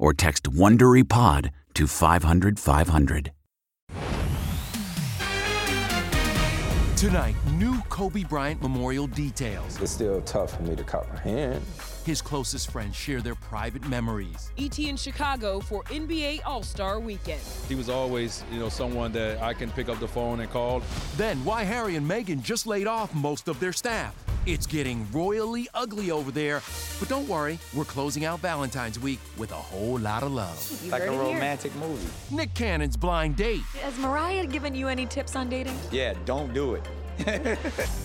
or text WonderyPod to 500 500. Tonight, new Kobe Bryant Memorial details. It's still tough for me to comprehend. His closest friends share their private memories. ET in Chicago for NBA All Star Weekend. He was always, you know, someone that I can pick up the phone and call. Then, why Harry and Meghan just laid off most of their staff. It's getting royally ugly over there. But don't worry, we're closing out Valentine's Week with a whole lot of love. You like a romantic here. movie. Nick Cannon's blind date. Has Mariah given you any tips on dating? Yeah, don't do it.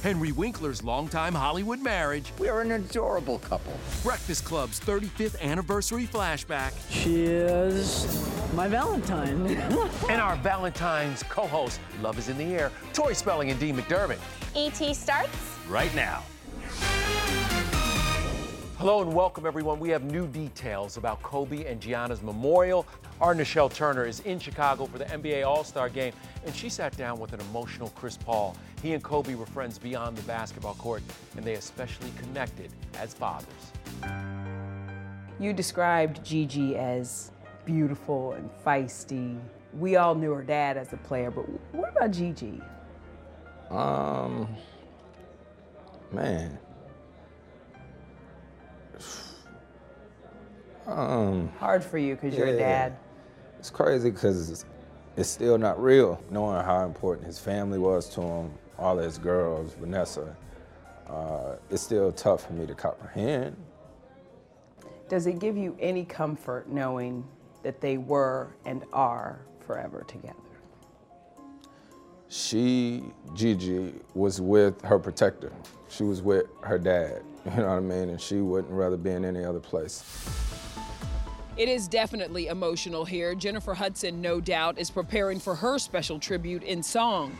Henry Winkler's longtime Hollywood marriage. We're an adorable couple. Breakfast Club's 35th anniversary flashback. Cheers, my Valentine. and our Valentine's co-host, Love is in the Air, Tori Spelling and Dean McDermott. ET starts right now. Hello and welcome, everyone. We have new details about Kobe and Gianna's memorial. Our Nichelle Turner is in Chicago for the NBA All Star game, and she sat down with an emotional Chris Paul. He and Kobe were friends beyond the basketball court, and they especially connected as fathers. You described Gigi as beautiful and feisty. We all knew her dad as a player, but what about Gigi? Um, man. Um, Hard for you because yeah, you're a dad. It's crazy because it's, it's still not real, knowing how important his family was to him, all his girls, Vanessa. Uh, it's still tough for me to comprehend. Does it give you any comfort knowing that they were and are forever together? She, Gigi, was with her protector. She was with her dad, you know what I mean? And she wouldn't rather be in any other place. It is definitely emotional here. Jennifer Hudson, no doubt, is preparing for her special tribute in song.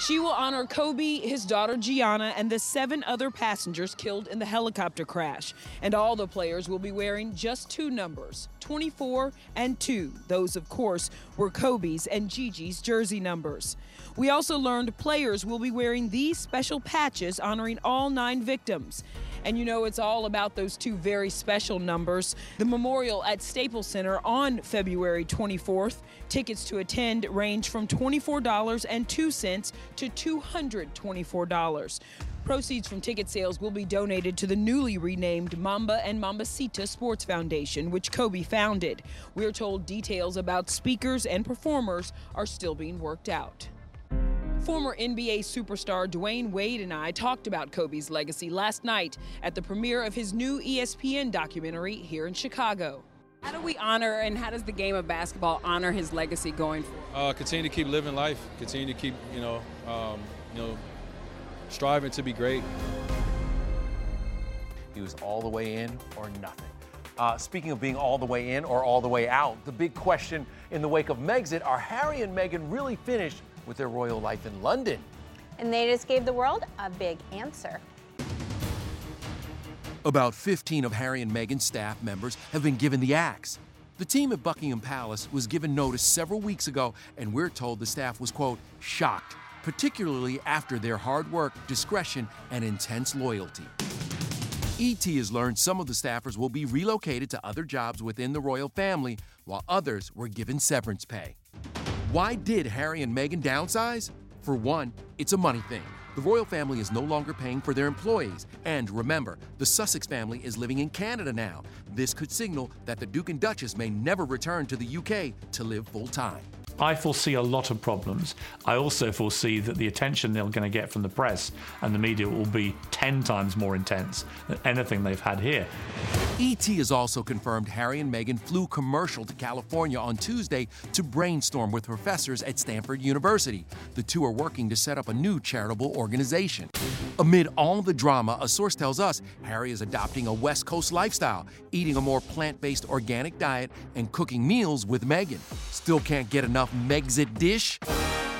She will honor Kobe, his daughter Gianna, and the seven other passengers killed in the helicopter crash. And all the players will be wearing just two numbers 24 and 2. Those, of course, were Kobe's and Gigi's jersey numbers. We also learned players will be wearing these special patches honoring all nine victims. And you know, it's all about those two very special numbers. The memorial at Staples Center on February 24th. Tickets to attend range from $24.02 to $224. Proceeds from ticket sales will be donated to the newly renamed Mamba and Mambacita Sports Foundation, which Kobe founded. We're told details about speakers and performers are still being worked out. Former NBA superstar Dwyane Wade and I talked about Kobe's legacy last night at the premiere of his new ESPN documentary here in Chicago. How do we honor and how does the game of basketball honor his legacy going forward? Uh, continue to keep living life. Continue to keep, you know, um, you know, striving to be great. He was all the way in or nothing. Uh, speaking of being all the way in or all the way out, the big question in the wake of Megxit are Harry and Meghan really finished with their royal life in London? And they just gave the world a big answer. About 15 of Harry and Meghan's staff members have been given the axe. The team at Buckingham Palace was given notice several weeks ago, and we're told the staff was, quote, shocked, particularly after their hard work, discretion, and intense loyalty. ET has learned some of the staffers will be relocated to other jobs within the royal family, while others were given severance pay. Why did Harry and Meghan downsize? For one, it's a money thing. The royal family is no longer paying for their employees. And remember, the Sussex family is living in Canada now. This could signal that the Duke and Duchess may never return to the UK to live full time. I foresee a lot of problems. I also foresee that the attention they're going to get from the press and the media will be 10 times more intense than anything they've had here. ET has also confirmed Harry and Meghan flew commercial to California on Tuesday to brainstorm with professors at Stanford University. The two are working to set up a new charitable organization. Amid all the drama, a source tells us Harry is adopting a West Coast lifestyle, eating a more plant based organic diet, and cooking meals with Meghan. Still can't get enough Megxit dish?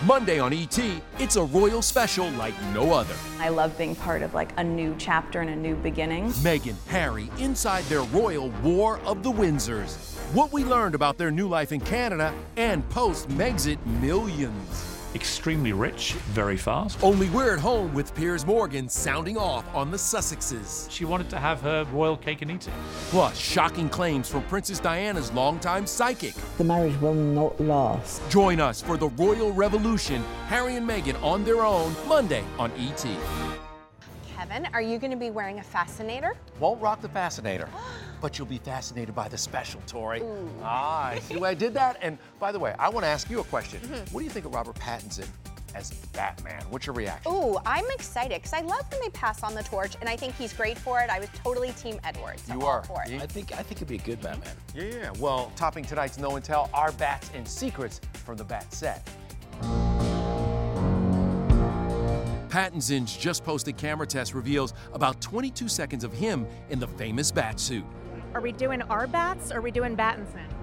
Monday on ET, it's a royal special like no other. I love being part of like a new chapter and a new beginning. Meghan, Harry, inside their royal War of the Windsors. What we learned about their new life in Canada and post Megxit millions. Extremely rich, very fast. Only we're at home with Piers Morgan sounding off on the Sussexes. She wanted to have her royal cake and eat it. Plus, shocking claims from Princess Diana's longtime psychic. The marriage will not last. Join us for the Royal Revolution, Harry and Meghan on their own, Monday on ET. Kevin, are you going to be wearing a fascinator? Won't rock the fascinator, but you'll be fascinated by the special, Tori. Ah, I see why I did that. And by the way, I want to ask you a question. Mhm. What do you think of Robert Pattinson as Batman? What's your reaction? Ooh, I'm excited because I love when they pass on the torch, and I think he's great for it. I was totally Team Edward. So You are. for it. I think I think it'd be a good Batman. Yeah, yeah. Well, topping tonight's No and Tell are bats and secrets from the bat set. Pattinson's just posted camera test reveals about 22 seconds of him in the famous bat suit. Are we doing our bats or are we doing Battinson?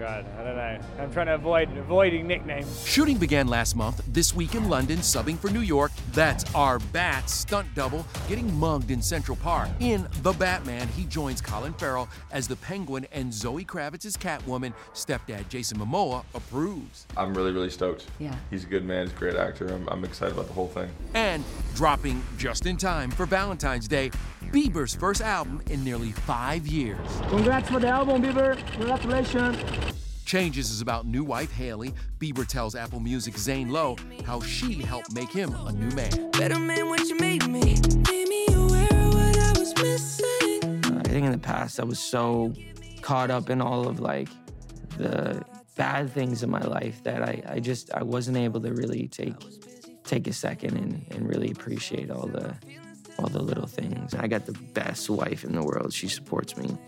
God, I don't know. I'm trying to avoid avoiding nicknames. Shooting began last month, this week in London, subbing for New York. That's our Bat stunt double getting mugged in Central Park. In The Batman, he joins Colin Farrell as the Penguin and Zoe Kravitz's Catwoman. Stepdad Jason Momoa approves. I'm really, really stoked. Yeah. He's a good man. He's a great actor. I'm, I'm excited about the whole thing. And dropping just in time for Valentine's Day, Bieber's first album in nearly five years. Congrats for the album, Bieber. Congratulations. Changes is about new wife Hailey. Bieber tells Apple Music Zane Lowe how she helped make him a new man. Better man, what you made me. Made me aware of what I was missing. I think in the past I was so caught up in all of like the bad things in my life that I, I just I wasn't able to really take take a second and, and really appreciate all the all the little things. I got the best wife in the world. She supports me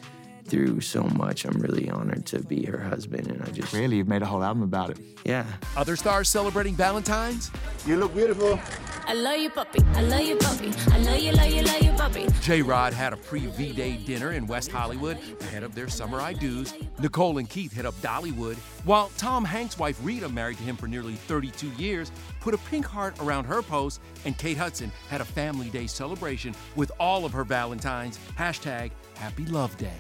through so much. I'm really honored to be her husband and I just Really, you've made a whole album about it. Yeah. Other stars celebrating Valentine's? You look beautiful. I love you, puppy. I love you, puppy. I love you, love you, love you, puppy. J Rod had a pre V Day dinner in West Hollywood ahead of their summer I do's. Nicole and Keith hit up Dollywood, while Tom Hanks' wife Rita, married to him for nearly 32 years, put a pink heart around her post, and Kate Hudson had a Family Day celebration with all of her Valentines. Hashtag Happy Love Day.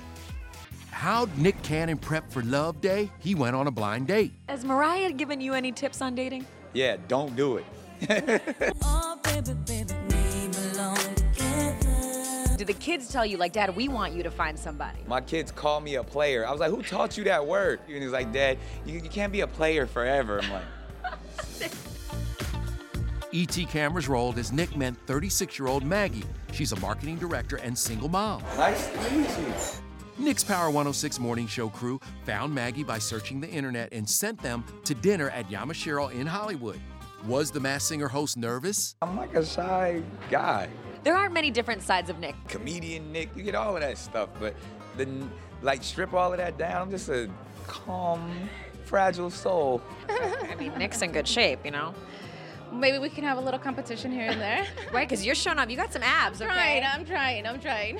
How'd Nick Cannon prep for Love Day? He went on a blind date. Has Mariah given you any tips on dating? Yeah, don't do it. Oh, baby, baby, we belong together. Do the kids tell you, like, Dad, we want you to find somebody? My kids call me a player. I was like, who taught you that word? And he's like, Dad, you, you can't be a player forever. I'm like, ET cameras rolled as Nick met 36 year old Maggie. She's a marketing director and single mom. Nice to meet you. Nick's Power 106 morning show crew found Maggie by searching the internet and sent them to dinner at Yamashiro in Hollywood. Was the Masked Singer host nervous? I'm like a shy guy. There aren't many different sides of Nick. Comedian Nick, you get all of that stuff, but then like strip all of that down. I'm just a calm, fragile soul. I mean, Nick's in good shape, you know? Maybe we can have a little competition here and there. Right, because you're showing up. You got some abs, I'm okay? trying, I'm trying, I'm trying.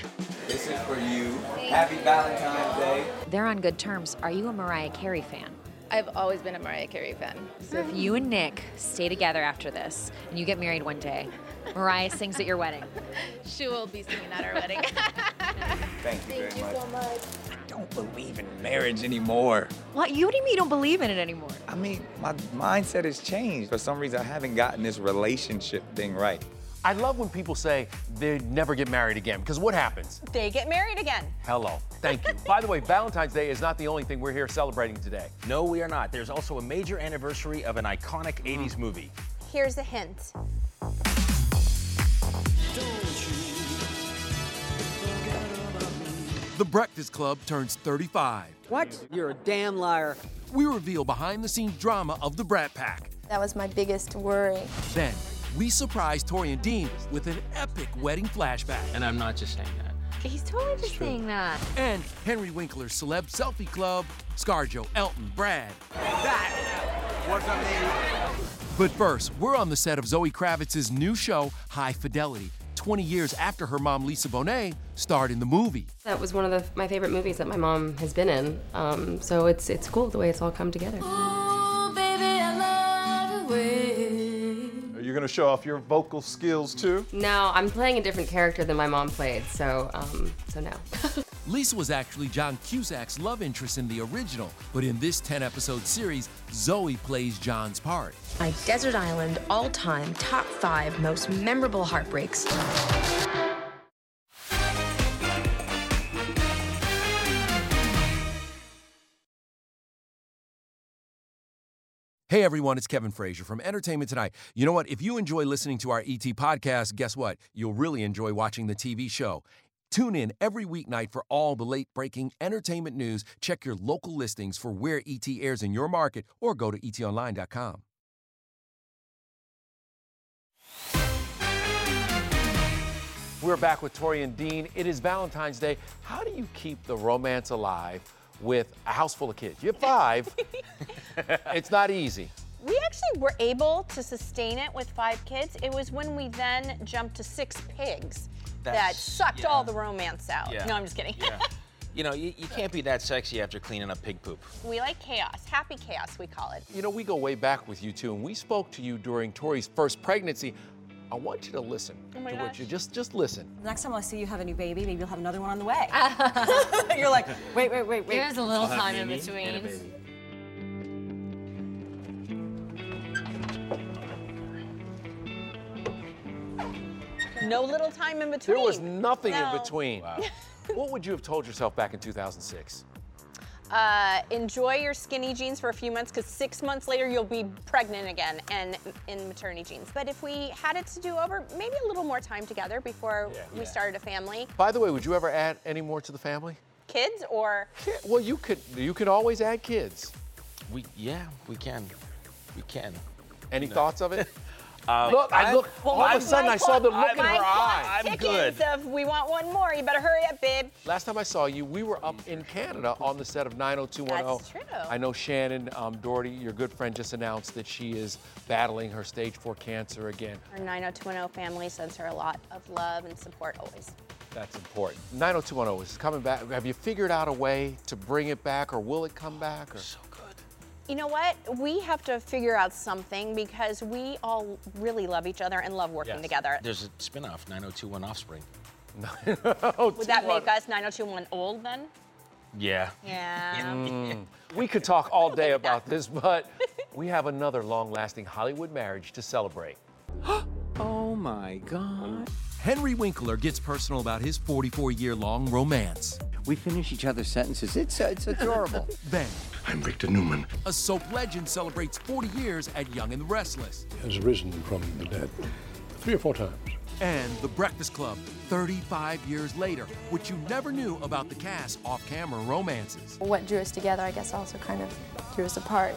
This is for you. Happy Valentine's Day. They're on good terms. Are you a Mariah Carey fan? I've always been a Mariah Carey fan. So if you and Nick stay together after this and you get married one day, Mariah sings at your wedding. She will be singing at our wedding. Thank you Thank very you much. so much. I don't believe in marriage anymore. What? You, what do you mean you don't believe in it anymore? I mean, my mindset has changed. For some reason, I haven't gotten this relationship thing right. I love when people say they'd never get married again, because what happens? They get married again. Hello. Thank you. By the way, Valentine's Day is not the only thing we're here celebrating today. No, we are not. There's also a major anniversary of an iconic mm. 80s movie. Here's a hint. The Breakfast Club turns 35. What? You're a damn liar. We reveal behind the scenes drama of the Brat Pack. That was my biggest worry. Then, we surprise Tori and Dean with an epic wedding flashback. And I'm not just saying that. He's totally just saying that. And Henry Winkler's Celeb Selfie Club, Scarjo, Elton, Brad. That was amazing. But first, we're on the set of Zoe Kravitz's new show, High Fidelity, 20 years after her mom, Lisa Bonet, starred in the movie. That was one of the, my favorite movies that my mom has been in. Um, so it's it's cool the way it's all come together. Going to show off your vocal skills too? No, I'm playing a different character than my mom played, so um, so no. Lisa was actually John Cusack's love interest in the original, but in this 10 episode series, Zoe plays John's part. My Desert Island all time top five most memorable heartbreaks. Hey everyone, it's Kevin Frazier from Entertainment Tonight. You know what? If you enjoy listening to our ET podcast, guess what? You'll really enjoy watching the TV show. Tune in every weeknight for all the late breaking entertainment news. Check your local listings for where ET airs in your market or go to etonline.com. We're back with Tori and Dean. It is Valentine's Day. How do you keep the romance alive with a house full of kids? You have five. it's not easy. We actually were able to sustain it with five kids. It was when we then jumped to six pigs that sucked yeah. all the romance out. Yeah. No, I'm just kidding. Yeah. You know, you, you can't be that sexy after cleaning up pig poop. we like chaos, happy chaos, we call it. You know, we go way back with you two, and we spoke to you during Tori's first pregnancy. I want you to listen Oh my to what gosh. you just just listen. Next time I see you have a new baby, maybe you'll have another one on the way. You're like, wait, wait, wait, wait. There's a little I'll time in between. and a baby. No little time in between. There was nothing No. in between. what would you have told yourself back in 2006? Uh, enjoy your skinny jeans for a few months because six months later you'll be pregnant again and in maternity jeans. But if we had it to do over, maybe a little more time together before we started a family. By the way, would you ever add any more to the family? Kids or Well, you could. You can always add kids. We yeah, we can, we can. Any thoughts of it? Uh, Look, I I'm- look. all of a sudden, I saw the look in her My clock eye. tickets Of we want one more. You better hurry up, babe. Last time I saw you, we were up in Canada on the set of 90210. That's true. I know Shannon um, Doherty, your good friend, just announced that she is battling her stage four cancer again. Our 90210 family sends her a lot of love and support always. That's important. 90210 is coming back. Have you figured out a way to bring it back, or will it come back? Or? You know what? We have to figure out something because we all really love each other and love working Yes. together. There's a spin-off, 90210 Offspring. Would that make us 9021 old then? Yeah. Yeah. Mm. We could talk all day about this, but we have another long lasting Hollywood marriage to celebrate. Oh my God. Henry Winkler gets personal about his 44 year long romance. We finish each other's sentences. It's, uh, it's adorable. Then, I'm Victor Newman. a soap legend celebrates 40 years at Young and the Restless. Has risen from the dead three or four times. And The Breakfast Club, 35 years later, which you never knew about the cast off camera romances. What drew us together, I guess, also kind of drew us apart.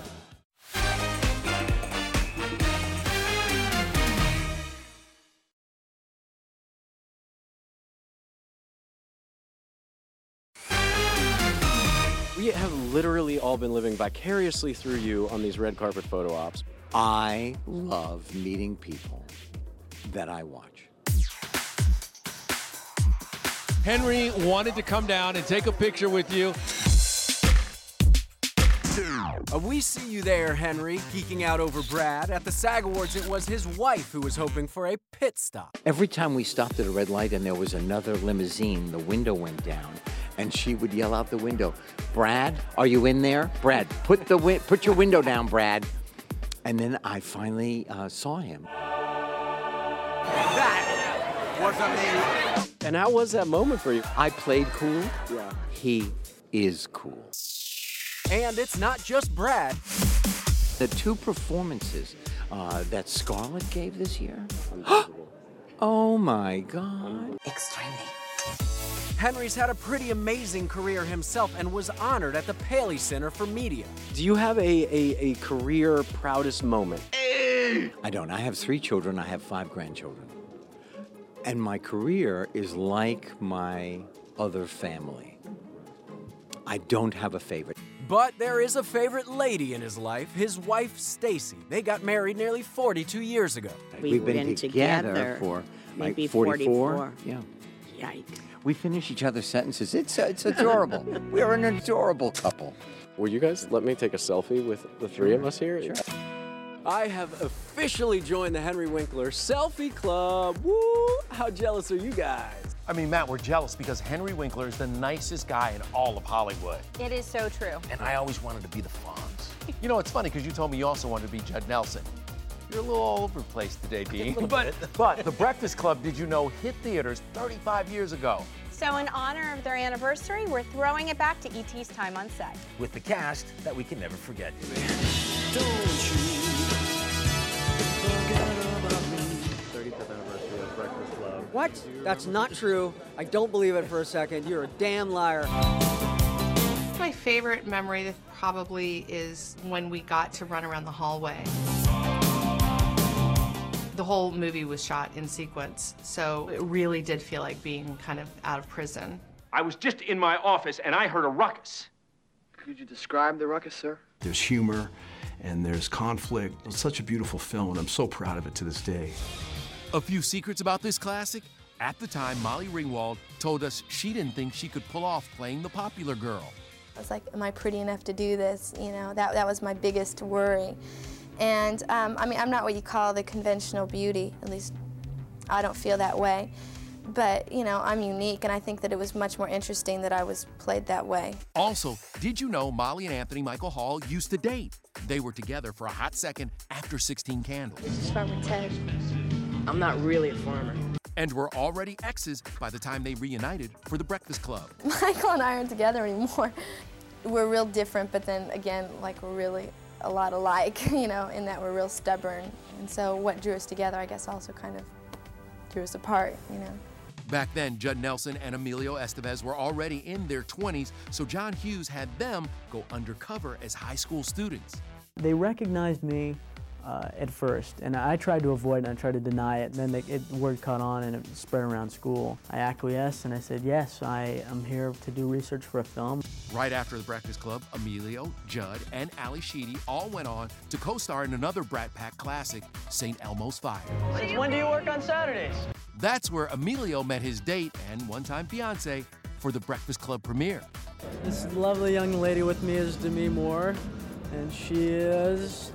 All been living vicariously through you on these red carpet photo ops. I love meeting people that I watch. Henry wanted to come down and take a picture with you. Uh, we see you there, Henry, geeking out over Brad. At the SAG Awards, it was his wife who was hoping for a pit stop. Every time we stopped at a red light and there was another limousine, the window went down, and she would yell out the window, "Brad, are you in there? Brad, put the wi- put your window down, Brad." And then I finally uh, saw him. That was amazing. And how was that moment for you? I played cool. Yeah. He is cool. And it's not just Brad. The two performances uh, that Scarlett gave this year. oh my God. Extremely. Henry's had a pretty amazing career himself and was honored at the Paley Center for Media. Do you have a, a, a career proudest moment? I don't. I have three children. I have five grandchildren. And my career is like my other family. I don't have a favorite. But there is a favorite lady in his life, his wife Stacy. They got married nearly 42 years ago. We've been, together, for like maybe 44. 44. Yeah. Yikes. We finish each other's sentences. It's, uh, it's adorable. We're an adorable couple. Will you guys let me take a selfie with the three of us here? Sure. I have officially joined the Henry Winkler Selfie Club. Woo! How jealous are you guys? I mean, Matt, we're jealous because Henry Winkler is the nicest guy in all of Hollywood. It is so true. And I always wanted to be the Fonz. You know, it's funny because you told me you also wanted to be Judd Nelson. You're a little all over the place today, Dean. but, but The Breakfast Club, did you know, hit theaters 35 years ago. So, in honor of their anniversary, we're throwing it back to ET's time on set. With the cast that we can never forget. 35th anniversary of Breakfast Club. What? That's not true. I don't believe it for a second. You're a damn liar. My favorite memory probably is when we got to run around the hallway. The whole movie was shot in sequence, so it really did feel like being kind of out of prison. I was just in my office and I heard a ruckus. Could you describe the ruckus, sir? There's humor and there's conflict. It's such a beautiful film, and I'm so proud of it to this day. A few secrets about this classic. At the time, Molly Ringwald told us she didn't think she could pull off playing the popular girl. I was like, am I pretty enough to do this? You know, that, that was my biggest worry. And um, I mean, I'm not what you call the conventional beauty, at least I don't feel that way. But, you know, I'm unique, and I think that it was much more interesting that I was played that way. Also, did you know Molly and Anthony Michael Hall used to date? They were together for a hot second after 16 Candles. This is Farmer Ted. I'm not really a farmer. And were already exes by the time they reunited for the Breakfast Club. Michael and I aren't together anymore. We're real different, but then again, like we're really a lot alike, you know, in that we're real stubborn. And so what drew us together, I guess, also kind of drew us apart, you know. Back then, Judd Nelson and Emilio Estevez were already in their 20s, so John Hughes had them go undercover as high school students. They recognized me uh, at first, and I tried to avoid it and I tried to deny it. And then the it, word caught on and it spread around school. I acquiesced and I said, yes, I am here to do research for a film. Right after the Breakfast Club, Emilio, Judd, and Ally Sheedy all went on to co-star in another Brat Pack classic, St. Elmo's Fire. Since when do you work on Saturdays? That's where Emilio met his date and one-time fiance for the Breakfast Club premiere. This lovely young lady with me is Demi Moore, and she is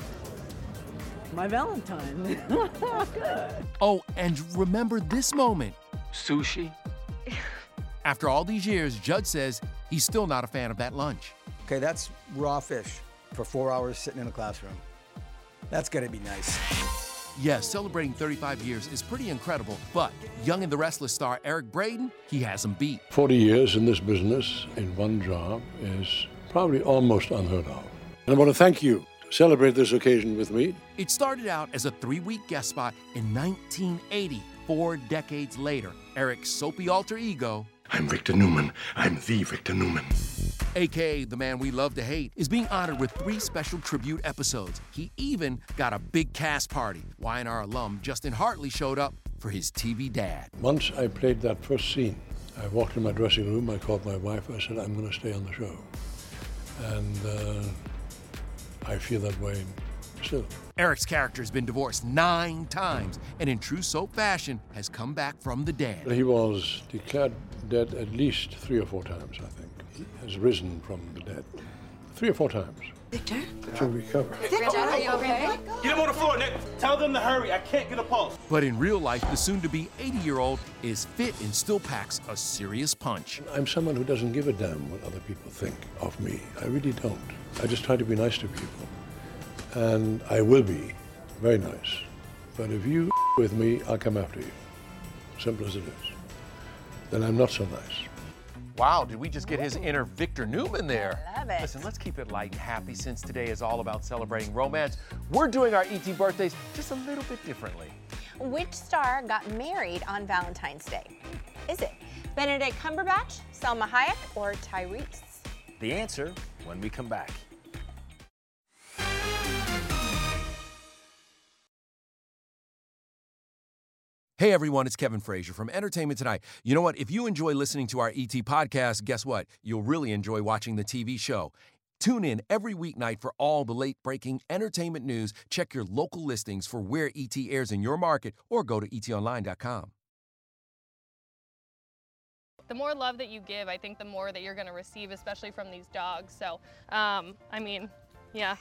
my Valentine. Oh, and remember this moment. Sushi? After all these years, Judd says he's still not a fan of that lunch. Okay, that's raw fish for four hours sitting in a classroom. That's gonna be nice. Yes, celebrating 35 years is pretty incredible, but Young and the Restless star Eric Braeden, he has him beat. 40 years in this business in one job is probably almost unheard of. And I want to thank you to celebrate this occasion with me. It started out as a three week guest spot in 1980. Four decades later, Eric's soapy alter ego, I'm Victor Newman. I'm the Victor Newman. aka the man we love to hate, is being honored with three special tribute episodes. He even got a big cast party. YNR alum Justin Hartley showed up for his TV dad. Once I played that first scene, I walked in my dressing room, I called my wife, I said, I'm going to stay on the show. And uh, I feel that way still. Eric's character has been divorced nine times and, in true soap fashion, has come back from the dead. He was declared dead at least three or four times, I think. He has risen from the dead three or four times. Victor? To recover. Victor, are you okay? Get him on the floor, Nick. Tell them to hurry. I can't get a pulse. But in real life, the soon to be 80 year old is fit and still packs a serious punch. I'm someone who doesn't give a damn what other people think of me. I really don't. I just try to be nice to people. And I will be very nice. But if you with me, I'll come after you. Simple as it is. Then I'm not so nice. Wow, did we just get his inner Victor Newman there? Love it. Listen, let's keep it light and happy since today is all about celebrating romance. We're doing our ET birthdays just a little bit differently. Which star got married on Valentine's Day? Is it Benedict Cumberbatch, Salma Hayek, or Tyrese? The answer when we come back. Hey everyone, it's Kevin Frazier from Entertainment Tonight. You know what? If you enjoy listening to our ET podcast, guess what? You'll really enjoy watching the TV show. Tune in every weeknight for all the late breaking entertainment news. Check your local listings for where ET airs in your market or go to etonline.com. The more love that you give, I think the more that you're going to receive, especially from these dogs. So, um, I mean, yeah.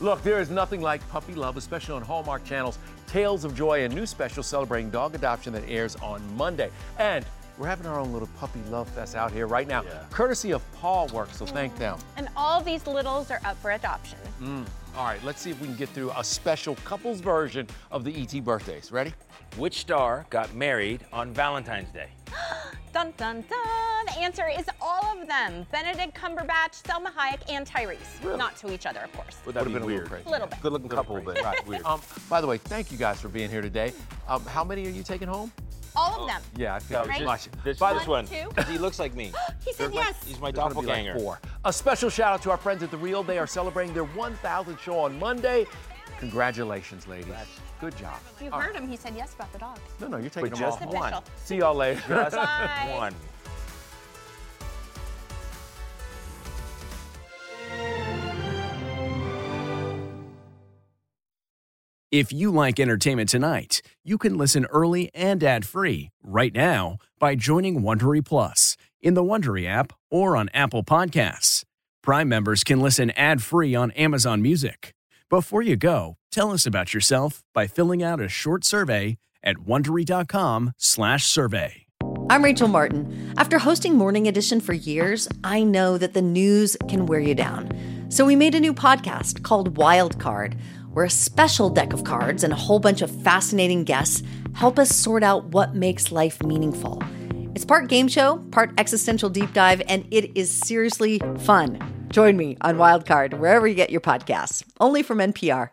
Look, there is nothing like puppy love, especially on Hallmark Channel's Tales of Joy, a new special celebrating dog adoption that airs on Monday. And we're having our own little puppy love fest out here right now, courtesy of Paw Works, so thank them. And all these littles are up for adoption. Mm. All right, let's see if we can get through a special couples version of the ET birthdays. Ready? Which star got married on Valentine's Day? Dun dun dun. The answer is all of them Benedict Cumberbatch, Salma Hayek, and Tyrese. Really? Not to each other, of course. Would that Would've be been a weird? little crazy. A little bit. Good looking couple, but right, weird. Um, by the way, thank you guys for being here today. Um, how many are you taking home? All of them. Yeah, I feel Right? much. This, By this the- one. two. He looks like me. He said There's my- yes. he's my There's gonna be like doppelganger. four. A special shout out to our friends at The Real. They are celebrating their 1,000th show on Monday. Congratulations, ladies. Good job. You All heard him. He said yes about the dogs. No, no, you're taking But them just all. one. See y'all later. Just Bye. one. If you like entertainment tonight, you can listen early and ad-free right now by joining Wondery Plus in the Wondery app or on Apple Podcasts. Prime members can listen ad-free on Amazon Music. Before you go, tell us about yourself by filling out a short survey at wondery.com/survey. I'm Rachel Martin. After hosting Morning Edition for years, I know that the news can wear you down. So we made a new podcast called Wild Card, where a special deck of cards and a whole bunch of fascinating guests help us sort out what makes life meaningful. It's part game show, part existential deep dive, and it is seriously fun. Join me on Wildcard, wherever you get your podcasts, only from NPR.